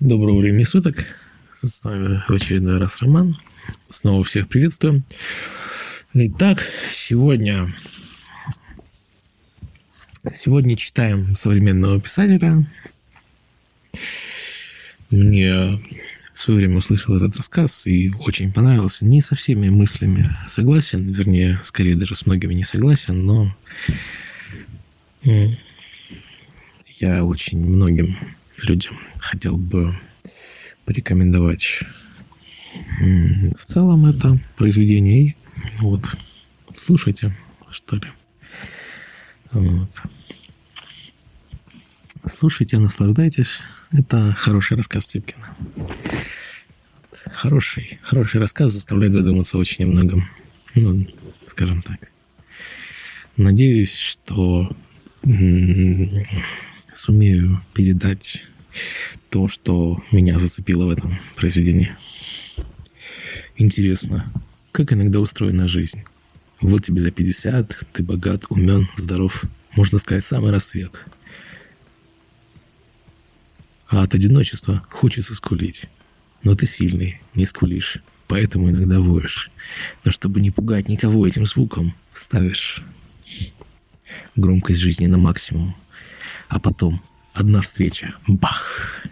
Доброго времени суток. С вами в очередной раз Роман. Снова всех приветствую. Итак, сегодня... Сегодня читаем современного писателя. Мне в свое время услышал этот рассказ и очень понравился. Не со всеми мыслями согласен, вернее, скорее даже с многими не согласен, но я очень многим людям хотел бы порекомендовать в целом это произведение. И вот, слушайте, что ли. Вот. Слушайте, наслаждайтесь. Это хороший рассказ Цыпкина. Хороший, хороший рассказ заставляет задуматься очень о многом. Ну, скажем так. Надеюсь, что сумею передать то, что меня зацепило в этом произведении. Интересно, как иногда устроена жизнь. Вот тебе за 50, ты богат, умен, здоров. Можно сказать, самый рассвет. А от одиночества хочется скулить. Но ты сильный, не скулишь, поэтому иногда воешь. Но чтобы не пугать никого этим звуком, ставишь громкость жизни на максимум. А потом одна встреча. Бах!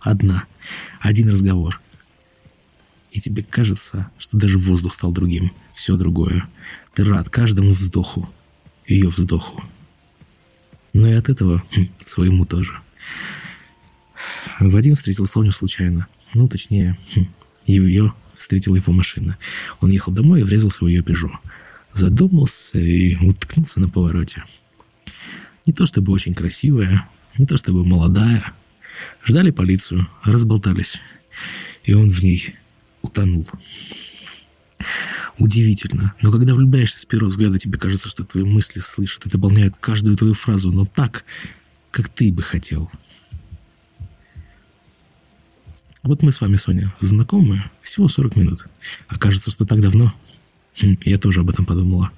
Одна. Один разговор. И тебе кажется, что даже воздух стал другим. Все другое. Ты рад каждому вздоху. Ее вздоху. Но и от этого хм, своему тоже. Вадим встретил Соню случайно. Ну, точнее, хм, ее встретила его машина. Он ехал домой и врезался в ее пежо. Задумался и уткнулся на повороте. Не то чтобы очень красивая, не то чтобы молодая. Ждали полицию, разболтались. И он в ней утонул. Удивительно, но когда влюбляешься с первого взгляда, тебе кажется, что твои мысли слышат и дополняют каждую твою фразу, но так, как ты бы хотел. Вот мы с вами, Соня, знакомы всего 40 минут. А кажется, что так давно. Я тоже об этом подумала.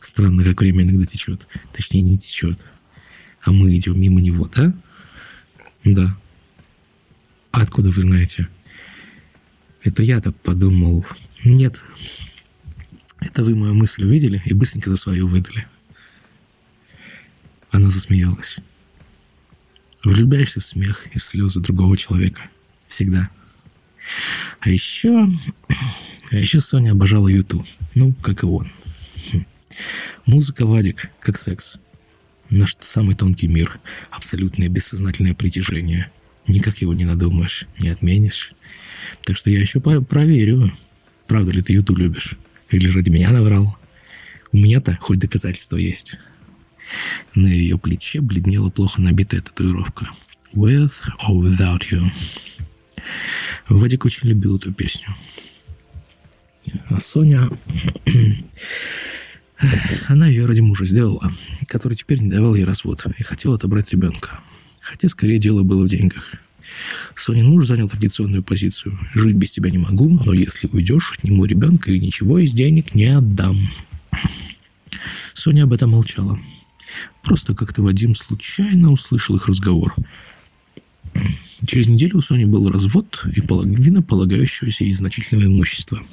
Странно, как время иногда течет. Точнее, не течет а мы идем мимо него, да? Да. А откуда вы знаете? Это я-то подумал. Нет. Это вы мою мысль увидели и быстренько за свою выдали. Она засмеялась. Влюбляешься в смех и в слезы другого человека. Всегда. А еще... А еще Соня обожала Юту. Ну, как и он. Хм. Музыка Вадик, как секс. Наш самый тонкий мир, абсолютное бессознательное притяжение. Никак его не надумаешь, не отменишь. Так что я еще проверю, правда ли ты Юту любишь. Или ради меня наврал. У меня-то хоть доказательства есть. На ее плече бледнела плохо набитая татуировка. With or without you. Вадик очень любил эту песню. А Соня она ее ради мужа сделала, который теперь не давал ей развод и хотел отобрать ребенка. Хотя скорее дело было в деньгах. Сонин муж занял традиционную позицию. «Жить без тебя не могу, но если уйдешь, отниму ребенка и ничего из денег не отдам». Соня об этом молчала. Просто как-то Вадим случайно услышал их разговор. Через неделю у Сони был развод и половина полагающегося ей значительного имущества –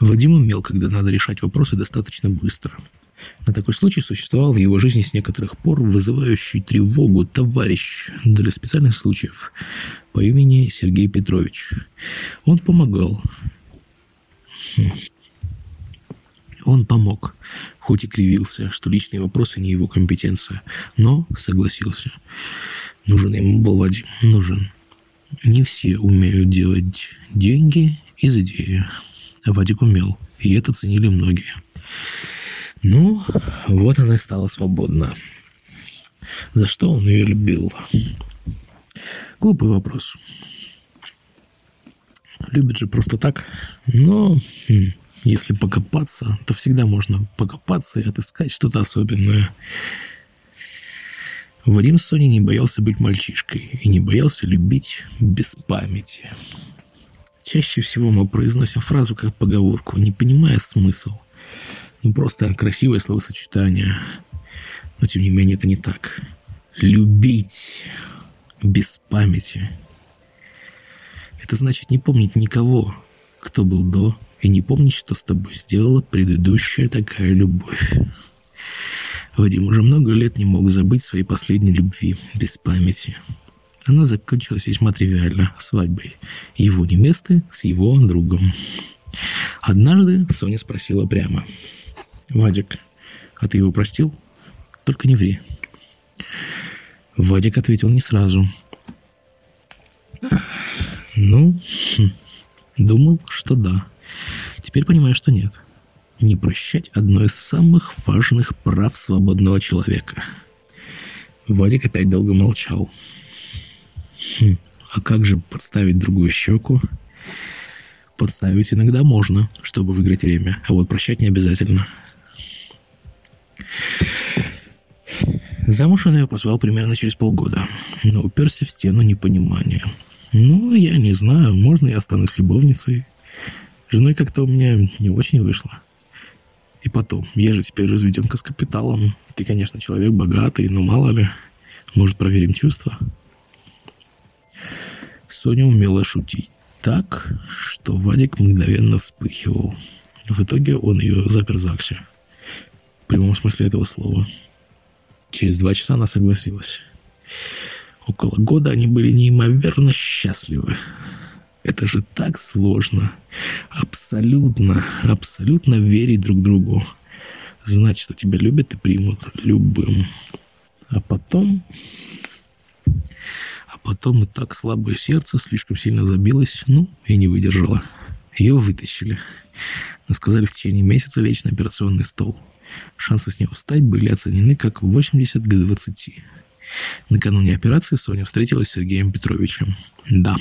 Вадим умел, когда надо решать вопросы достаточно быстро. На такой случай существовал в его жизни с некоторых пор вызывающий тревогу товарищ для специальных случаев по имени Сергей Петрович. Он помогал. Он помог, хоть и кривился, что личные вопросы не его компетенция, но согласился. Нужен ему был Вадим, нужен. Не все умеют делать деньги из идеи. Вадик умел, и это ценили многие. Ну, вот она и стала свободна. За что он ее любил? Глупый вопрос. Любит же просто так. Но хм, если покопаться, то всегда можно покопаться и отыскать что-то особенное. Вадим Сони не боялся быть мальчишкой и не боялся любить без памяти. Чаще всего мы произносим фразу как поговорку, не понимая смысл. Ну, просто красивое словосочетание. Но, тем не менее, это не так. Любить без памяти. Это значит не помнить никого, кто был до, и не помнить, что с тобой сделала предыдущая такая любовь. Вадим уже много лет не мог забыть своей последней любви без памяти. Она закончилась весьма тривиально свадьбой его невесты с его другом. Однажды Соня спросила прямо. «Вадик, а ты его простил? Только не ври». Вадик ответил не сразу. «Ну, хм, думал, что да. Теперь понимаю, что нет. Не прощать одно из самых важных прав свободного человека». Вадик опять долго молчал. Хм, а как же подставить другую щеку? Подставить иногда можно, чтобы выиграть время, а вот прощать не обязательно. Замуж он ее позвал примерно через полгода, но уперся в стену непонимания. Ну, я не знаю, можно я останусь любовницей. Женой как-то у меня не очень вышло. И потом, я же теперь разведенка с капиталом. Ты, конечно, человек богатый, но мало ли. Может, проверим чувства? Соня умела шутить так, что Вадик мгновенно вспыхивал. В итоге он ее запер в ЗАГСе. В прямом смысле этого слова. Через два часа она согласилась. Около года они были неимоверно счастливы. Это же так сложно. Абсолютно, абсолютно верить друг другу. Знать, что тебя любят и примут любым. А потом Потом и так слабое сердце слишком сильно забилось, ну, и не выдержало. Ее вытащили. Но сказали в течение месяца лечь на операционный стол. Шансы с него встать были оценены как 80 к 20. Накануне операции Соня встретилась с Сергеем Петровичем. Да,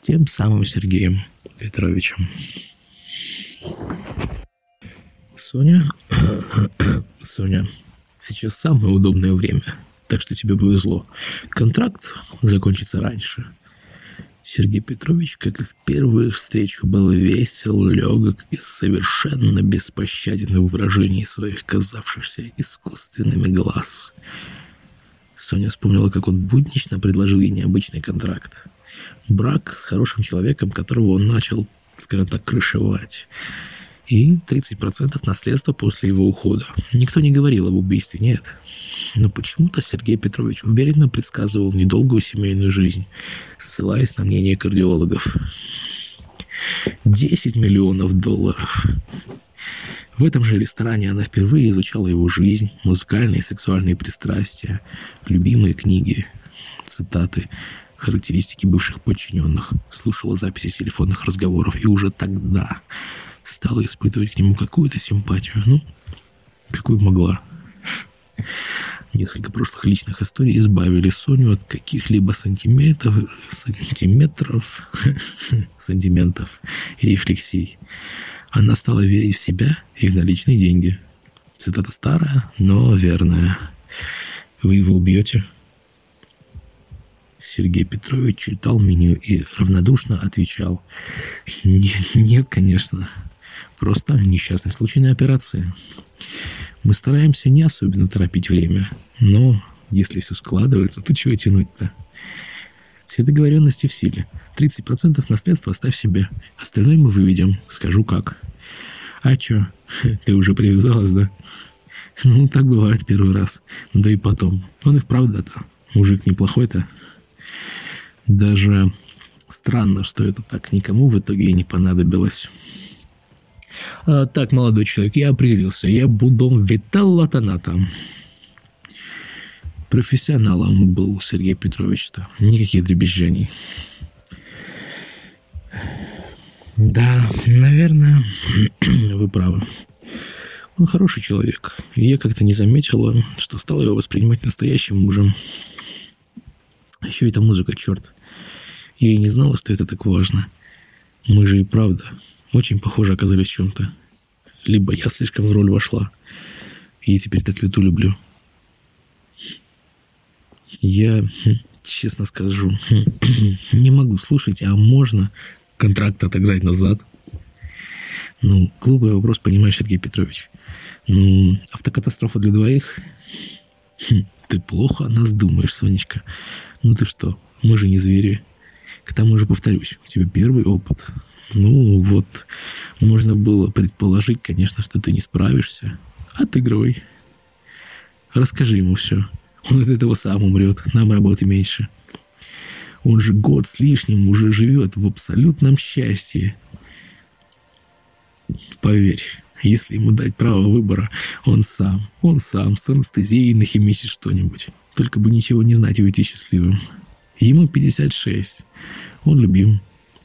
тем самым Сергеем Петровичем. Соня, Соня, сейчас самое удобное время – так что тебе повезло. Контракт закончится раньше. Сергей Петрович, как и в первую встречу, был весел, легок и совершенно беспощаден в выражении своих казавшихся искусственными глаз. Соня вспомнила, как он буднично предложил ей необычный контракт. Брак с хорошим человеком, которого он начал, скажем так, крышевать. И 30% наследства после его ухода. Никто не говорил об убийстве, нет. Но почему-то Сергей Петрович уверенно предсказывал недолгую семейную жизнь, ссылаясь на мнение кардиологов. 10 миллионов долларов. В этом же ресторане она впервые изучала его жизнь, музыкальные и сексуальные пристрастия, любимые книги, цитаты, характеристики бывших подчиненных, слушала записи телефонных разговоров и уже тогда стала испытывать к нему какую-то симпатию. Ну, какую могла. Несколько прошлых личных историй избавили Соню от каких-либо сантиметров, сантиметров, сантиментов и рефлексий. Она стала верить в себя и в наличные деньги. Цитата старая, но верная. Вы его убьете? Сергей Петрович читал меню и равнодушно отвечал. Нет, нет, конечно. Просто несчастный случай на операции. Мы стараемся не особенно торопить время, но если все складывается, то чего тянуть-то? Все договоренности в силе. 30% наследства оставь себе. Остальное мы выведем. Скажу как. А чё? Ты уже привязалась, да? Ну, так бывает первый раз. Да и потом. Он и вправду-то. Мужик неплохой-то. Даже странно, что это так никому в итоге и не понадобилось. А, так, молодой человек, я определился. Я буду Витал Таната. Профессионалом был Сергей Петрович-то. Никаких дребезжаний. Да, наверное, вы правы. Он хороший человек. И я как-то не заметила, что стала его воспринимать настоящим мужем. Еще эта музыка, черт. Я и не знала, что это так важно. Мы же и правда очень похожи оказались в чем-то. Либо я слишком в роль вошла, и теперь так Юту люблю. Я, хм, честно скажу, хм, не могу слушать, а можно контракт отыграть назад. Ну, глупый вопрос, понимаешь, Сергей Петрович. Ну, автокатастрофа для двоих? Хм, Ты плохо о нас думаешь, Сонечка. Ну ты что, мы же не звери. К тому же, повторюсь, у тебя первый опыт. Ну, вот, можно было предположить, конечно, что ты не справишься. Отыгрывай. Расскажи ему все. Он от этого сам умрет, нам работы меньше. Он же год с лишним уже живет в абсолютном счастье. Поверь, если ему дать право выбора, он сам, он сам с анестезией нахимичит что-нибудь. Только бы ничего не знать и уйти счастливым. Ему 56. Он любим.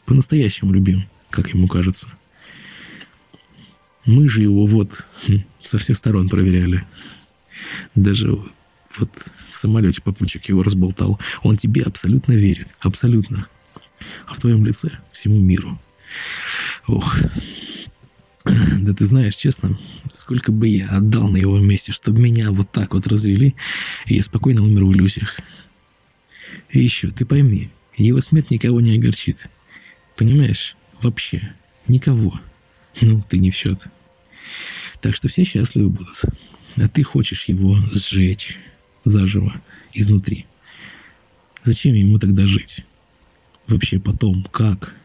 По-настоящему любим, как ему кажется. Мы же его вот хм, со всех сторон проверяли. Даже вот в самолете попутчик его разболтал. Он тебе абсолютно верит. Абсолютно. А в твоем лице всему миру. Ох. Да ты знаешь, честно, сколько бы я отдал на его месте, чтобы меня вот так вот развели, и я спокойно умер в иллюзиях. И еще, ты пойми, его смерть никого не огорчит. Понимаешь? Вообще. Никого. Ну, ты не в счет. Так что все счастливы будут. А ты хочешь его сжечь заживо, изнутри. Зачем ему тогда жить? Вообще потом, как?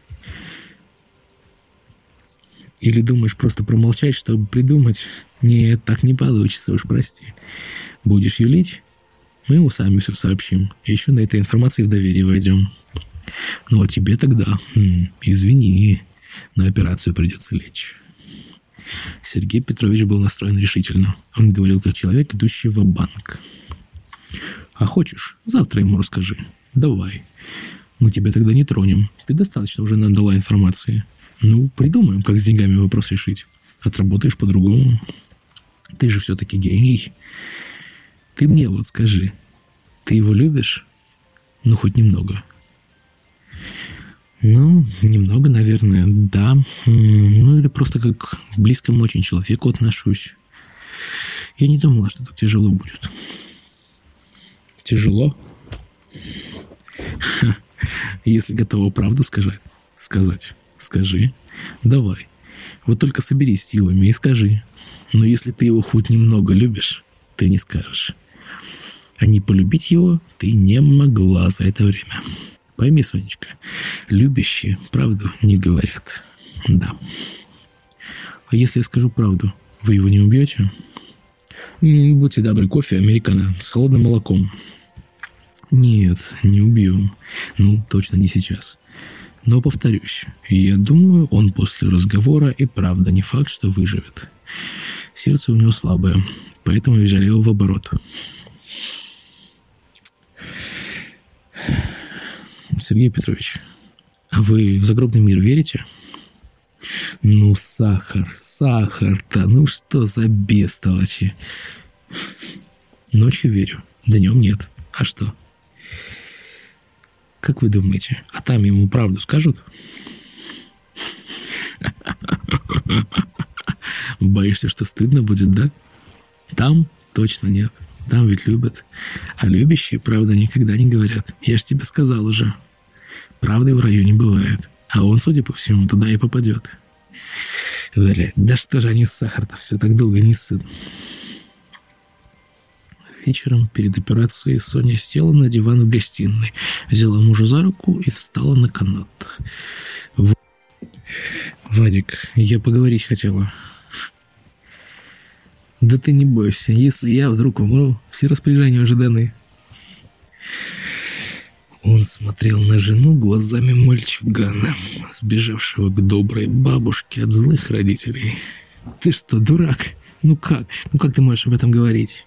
Или думаешь просто промолчать, чтобы придумать? Нет, так не получится, уж прости. Будешь юлить? Мы ему сами все сообщим. Еще на этой информации в доверие войдем. Ну, а тебе тогда, извини, на операцию придется лечь. Сергей Петрович был настроен решительно. Он говорил как человек, идущий в банк а хочешь, завтра ему расскажи. Давай. Мы тебя тогда не тронем. Ты достаточно уже нам дала информации. Ну, придумаем, как с деньгами вопрос решить. Отработаешь по-другому. Ты же все-таки гений. Ты мне вот скажи, ты его любишь? Ну, хоть немного. Ну, немного, наверное, да. Ну, или просто как к близкому очень человеку отношусь. Я не думала, что так тяжело будет. Тяжело? Если готова правду сказать, сказать, скажи. Давай. Вот только соберись силами и скажи. Но если ты его хоть немного любишь, ты не скажешь. А не полюбить его ты не могла за это время. Пойми, Сонечка, любящие правду не говорят. Да. А если я скажу правду, вы его не убьете? Будьте добры, кофе американо с холодным молоком. Нет, не убью. Ну, точно не сейчас. Но повторюсь, я думаю, он после разговора и правда не факт, что выживет. Сердце у него слабое, поэтому взяли его в оборот. Сергей Петрович, а вы в загробный мир верите? Ну, сахар, сахар-то, ну что за бестолочи. Ночью верю, днем нет. А что? Как вы думаете, а там ему правду скажут? Боишься, что стыдно будет, да? Там точно нет. Там ведь любят. А любящие, правда, никогда не говорят. Я ж тебе сказал уже. Правды в раю не бывает. А он, судя по всему, туда и попадет. Блядь, да что же они с сахар-то все так долго не сын? Вечером перед операцией Соня села на диван в гостиной, взяла мужа за руку и встала на канат. В... «Вадик, я поговорить хотела». «Да ты не бойся, если я вдруг умру, все распоряжения уже даны». Он смотрел на жену глазами мальчугана, сбежавшего к доброй бабушке от злых родителей. «Ты что, дурак? Ну как? Ну как ты можешь об этом говорить?»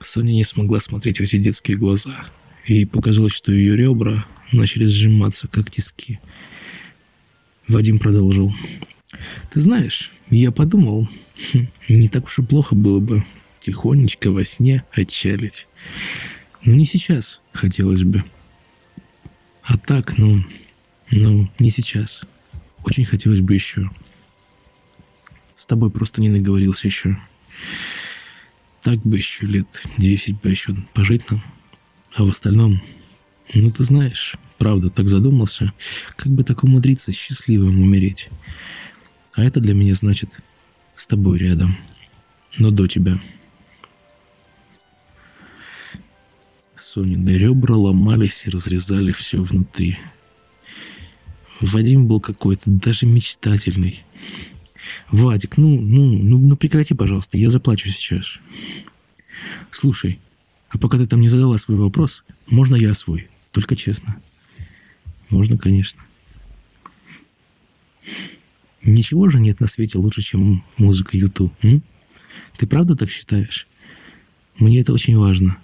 Соня не смогла смотреть в эти детские глаза. Ей показалось, что ее ребра начали сжиматься, как тиски. Вадим продолжил. «Ты знаешь, я подумал, хм, не так уж и плохо было бы тихонечко во сне отчалить. Но не сейчас, хотелось бы. А так, ну, ну, не сейчас. Очень хотелось бы еще. С тобой просто не наговорился еще. Так бы еще лет десять бы еще пожить нам. А в остальном, ну ты знаешь, правда, так задумался, как бы так умудриться счастливым умереть. А это для меня значит с тобой рядом, но до тебя. Сонины ребра ломались и разрезали все внутри. Вадим был какой-то даже мечтательный. Вадик, ну, ну, ну, ну прекрати, пожалуйста, я заплачу сейчас. Слушай, а пока ты там не задала свой вопрос, можно я свой? Только честно. Можно, конечно. Ничего же нет на свете лучше, чем музыка YouTube. М? Ты правда так считаешь? Мне это очень важно.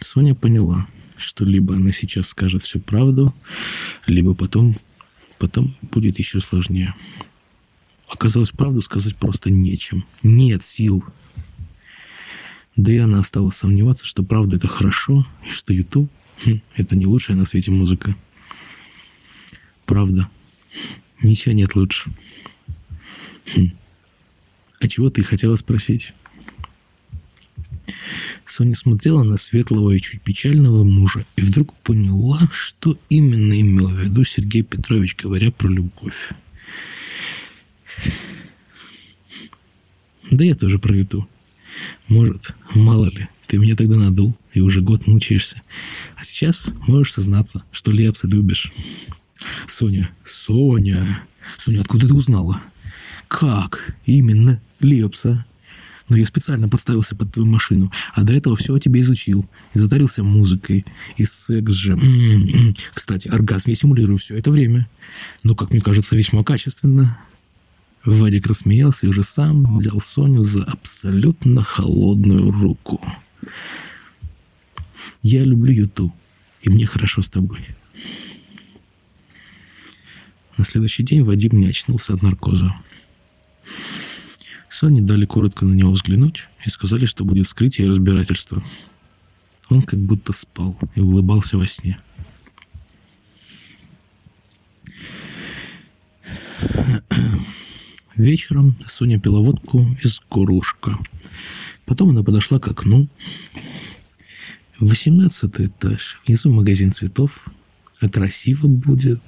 Соня поняла, что либо она сейчас скажет всю правду, либо потом, потом будет еще сложнее. Оказалось, правду сказать просто нечем. Нет сил. Да и она стала сомневаться, что правда это хорошо, и что YouTube хм, это не лучшая на свете музыка. Правда. Ничего нет лучше. Хм. А чего ты хотела спросить? Соня смотрела на светлого и чуть печального мужа и вдруг поняла, что именно имел в виду Сергей Петрович, говоря про любовь. Да я тоже проведу. Может, мало ли, ты меня тогда надул и уже год мучаешься. А сейчас можешь сознаться, что Лепса любишь. Соня, Соня, Соня, откуда ты узнала? Как? Именно, Лепса. Но я специально подставился под твою машину, а до этого все о тебе изучил. И затарился музыкой. И секс же. М-м-м. Кстати, оргазм я симулирую все это время. Но, как мне кажется, весьма качественно. Вадик рассмеялся и уже сам взял Соню за абсолютно холодную руку. Я люблю Юту, и мне хорошо с тобой. На следующий день Вадим не очнулся от наркоза. Соне дали коротко на него взглянуть и сказали, что будет вскрытие и разбирательство. Он как будто спал и улыбался во сне. Вечером Соня пила водку из горлышка. Потом она подошла к окну. Восемнадцатый этаж. Внизу магазин цветов. А красиво будет.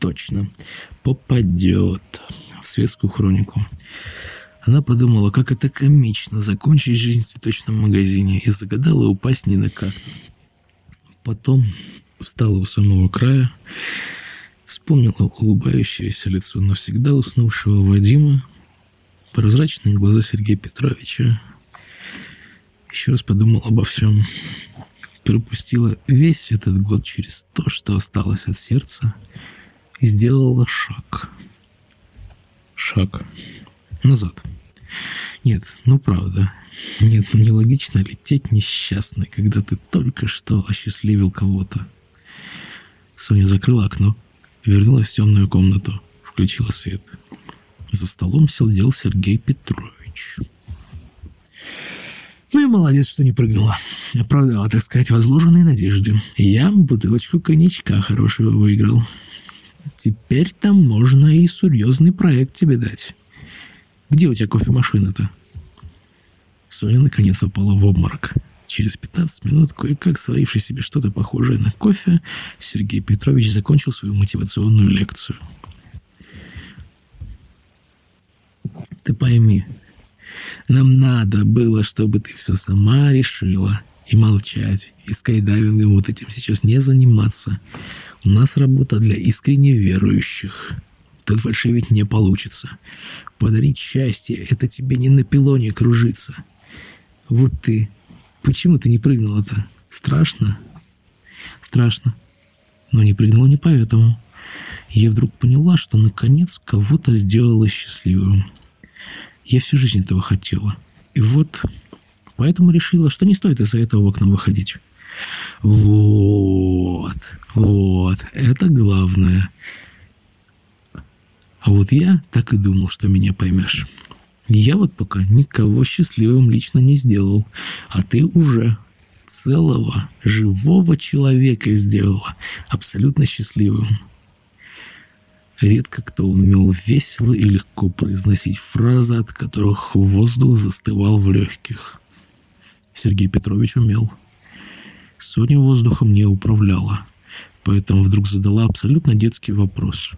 Точно. Попадет в светскую хронику. Она подумала, как это комично закончить жизнь в цветочном магазине и загадала упасть не на кактус. Потом встала у самого края Вспомнила улыбающееся лицо навсегда уснувшего Вадима, прозрачные глаза Сергея Петровича. Еще раз подумала обо всем. Пропустила весь этот год через то, что осталось от сердца, и сделала шаг. Шаг назад. Нет, ну правда. Нет, ну нелогично лететь несчастной, когда ты только что осчастливил кого-то. Соня закрыла окно, Вернулась в темную комнату, включила свет. За столом сидел Сергей Петрович. Ну и молодец, что не прыгнула. Оправдала, так сказать, возложенные надежды. Я бутылочку коньячка хорошего выиграл. Теперь там можно и серьезный проект тебе дать. Где у тебя кофемашина-то? Соня наконец упала в обморок. Через 15 минут, кое-как сваривший себе что-то похожее на кофе, Сергей Петрович закончил свою мотивационную лекцию. Ты пойми, нам надо было, чтобы ты все сама решила. И молчать, и скайдайвингом вот этим сейчас не заниматься. У нас работа для искренне верующих. Тут фальшивить не получится. Подарить счастье — это тебе не на пилоне кружиться. Вот ты Почему ты не прыгнула-то? Страшно? Страшно. Но не прыгнула не поэтому. Я вдруг поняла, что наконец кого-то сделала счастливым. Я всю жизнь этого хотела. И вот поэтому решила, что не стоит из-за этого в окна выходить. Вот, вот, это главное. А вот я так и думал, что меня поймешь. Я вот пока никого счастливым лично не сделал, а ты уже целого живого человека сделала абсолютно счастливым. Редко кто умел весело и легко произносить фразы, от которых воздух застывал в легких. Сергей Петрович умел. Соня воздухом не управляла, поэтому вдруг задала абсолютно детский вопрос.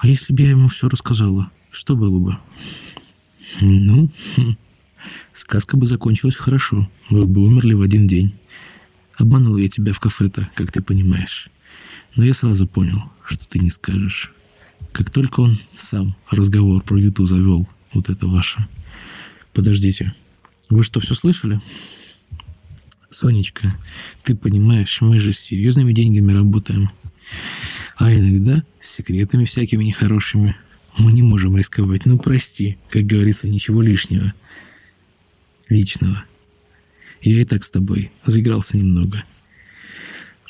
«А если бы я ему все рассказала?» что было бы? Ну, Сказка бы закончилась хорошо, вы бы умерли в один день. Обманул я тебя в кафе-то, как ты понимаешь. Но я сразу понял, что ты не скажешь. Как только он сам разговор про Юту завел, вот это ваше. Подождите, вы что, все слышали? Сонечка, ты понимаешь, мы же с серьезными деньгами работаем. А иногда с секретами всякими нехорошими. Мы не можем рисковать. Ну, прости, как говорится, ничего лишнего. Личного. Я и так с тобой заигрался немного.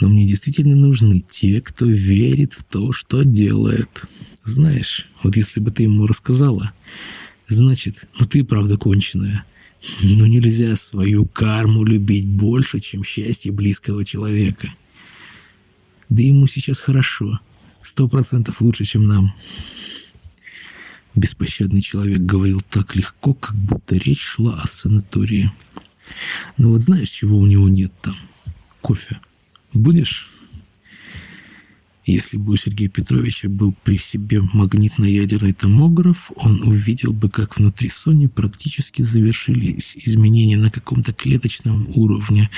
Но мне действительно нужны те, кто верит в то, что делает. Знаешь, вот если бы ты ему рассказала, значит, ну ты правда конченая. Но нельзя свою карму любить больше, чем счастье близкого человека. Да ему сейчас хорошо. Сто процентов лучше, чем нам. Беспощадный человек говорил так легко, как будто речь шла о санатории. Ну вот знаешь, чего у него нет там? Кофе. Будешь? Если бы у Сергея Петровича был при себе магнитно-ядерный томограф, он увидел бы, как внутри Сони практически завершились изменения на каком-то клеточном уровне,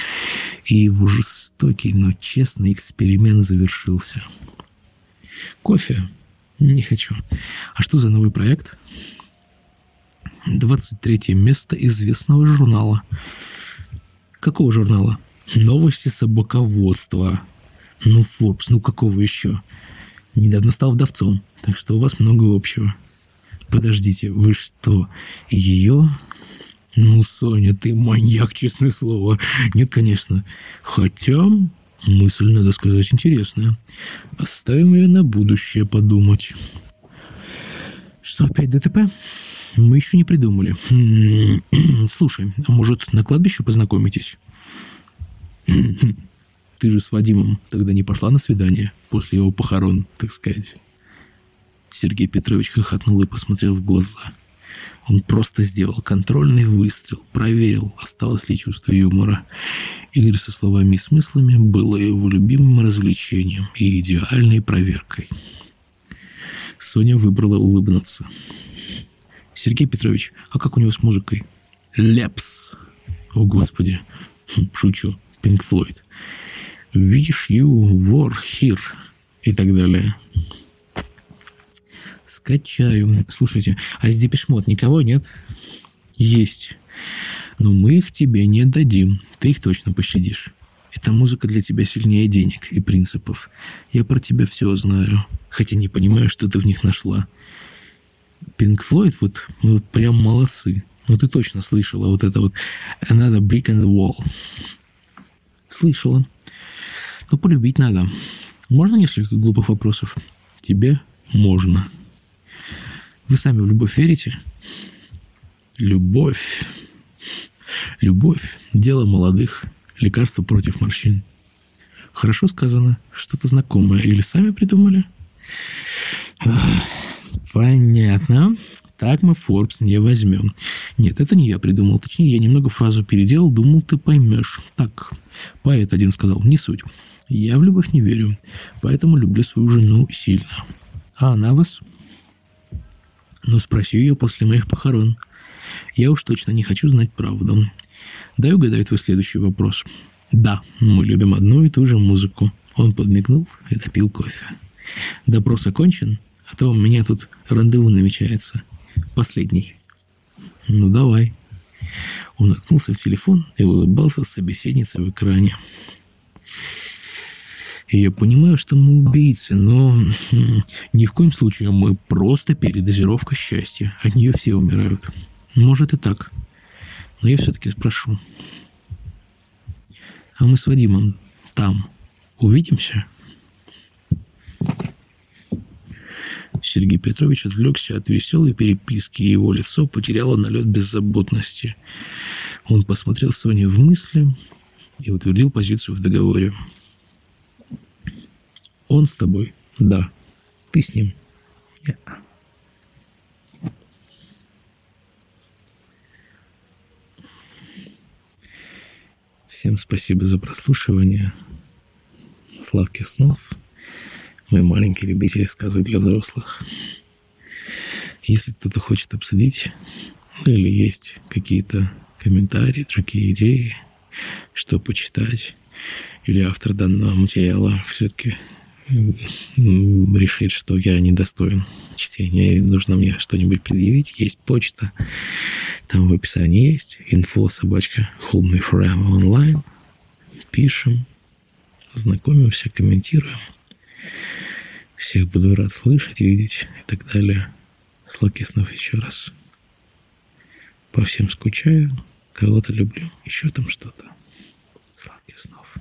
и его жестокий, но честный эксперимент завершился. Кофе? Не хочу. А что за новый проект? 23 место известного журнала. Какого журнала? Новости собаководства. Ну, Форбс, ну какого еще? Недавно стал вдовцом, так что у вас много общего. Подождите, вы что, ее? Ну, Соня, ты маньяк, честное слово. Нет, конечно. Хотя, мысль, надо сказать, интересная. Оставим ее на будущее подумать. Что, опять ДТП? Мы еще не придумали. Слушай, а может, на кладбище познакомитесь? Ты же с Вадимом тогда не пошла на свидание после его похорон, так сказать. Сергей Петрович хохотнул и посмотрел в глаза. Он просто сделал контрольный выстрел, проверил, осталось ли чувство юмора. Игорь со словами и смыслами было его любимым развлечением и идеальной проверкой. Соня выбрала улыбнуться. Сергей Петрович, а как у него с музыкой? Ляпс. О, Господи. Хм, шучу. Пинк Флойд. Wish you were here. И так далее. Скачаю. Слушайте, а с Депешмот никого нет? Есть. Но мы их тебе не дадим. Ты их точно пощадишь. Эта музыка для тебя сильнее денег и принципов. Я про тебя все знаю, хотя не понимаю, что ты в них нашла. Пинк Флойд, вот, ну, прям молодцы. Ну, ты точно слышала вот это вот Another Brick in the Wall. Слышала. Ну, полюбить надо. Можно несколько глупых вопросов? Тебе можно. Вы сами в любовь верите? Любовь. Любовь – дело молодых, лекарство против морщин. Хорошо сказано, что-то знакомое. Или сами придумали? Понятно. Так мы Forbes не возьмем. Нет, это не я придумал. Точнее, я немного фразу переделал, думал, ты поймешь. Так, поэт один сказал, не суть. Я в любовь не верю, поэтому люблю свою жену сильно. А она вас? Ну, спроси ее после моих похорон. Я уж точно не хочу знать правду. Дай угадаю твой следующий вопрос. Да, мы любим одну и ту же музыку. Он подмигнул и допил кофе. Допрос окончен? А то у меня тут рандеву намечается. Последний. Ну, давай. Он наткнулся в телефон и улыбался с собеседницей в экране. Я понимаю, что мы убийцы, но ни в коем случае мы просто передозировка счастья. От нее все умирают. Может и так. Но я все-таки спрошу. А мы с Вадимом там увидимся? Сергей Петрович отвлекся от веселой переписки, и его лицо потеряло налет беззаботности. Он посмотрел Соне в мысли и утвердил позицию в договоре. Он с тобой? Да. Ты с ним? Нет. Всем спасибо за прослушивание. Сладких снов. Мы маленькие любители сказок для взрослых. Если кто-то хочет обсудить, Ну или есть какие-то комментарии, другие идеи, что почитать. Или автор данного материала все-таки решит, что я недостоин чтения, и нужно мне что-нибудь предъявить. Есть почта, там в описании есть инфо собачка me forever online. Пишем, знакомимся, комментируем. Всех буду рад слышать, видеть и так далее. Сладких снов еще раз. По всем скучаю, кого-то люблю, еще там что-то. Сладких снов.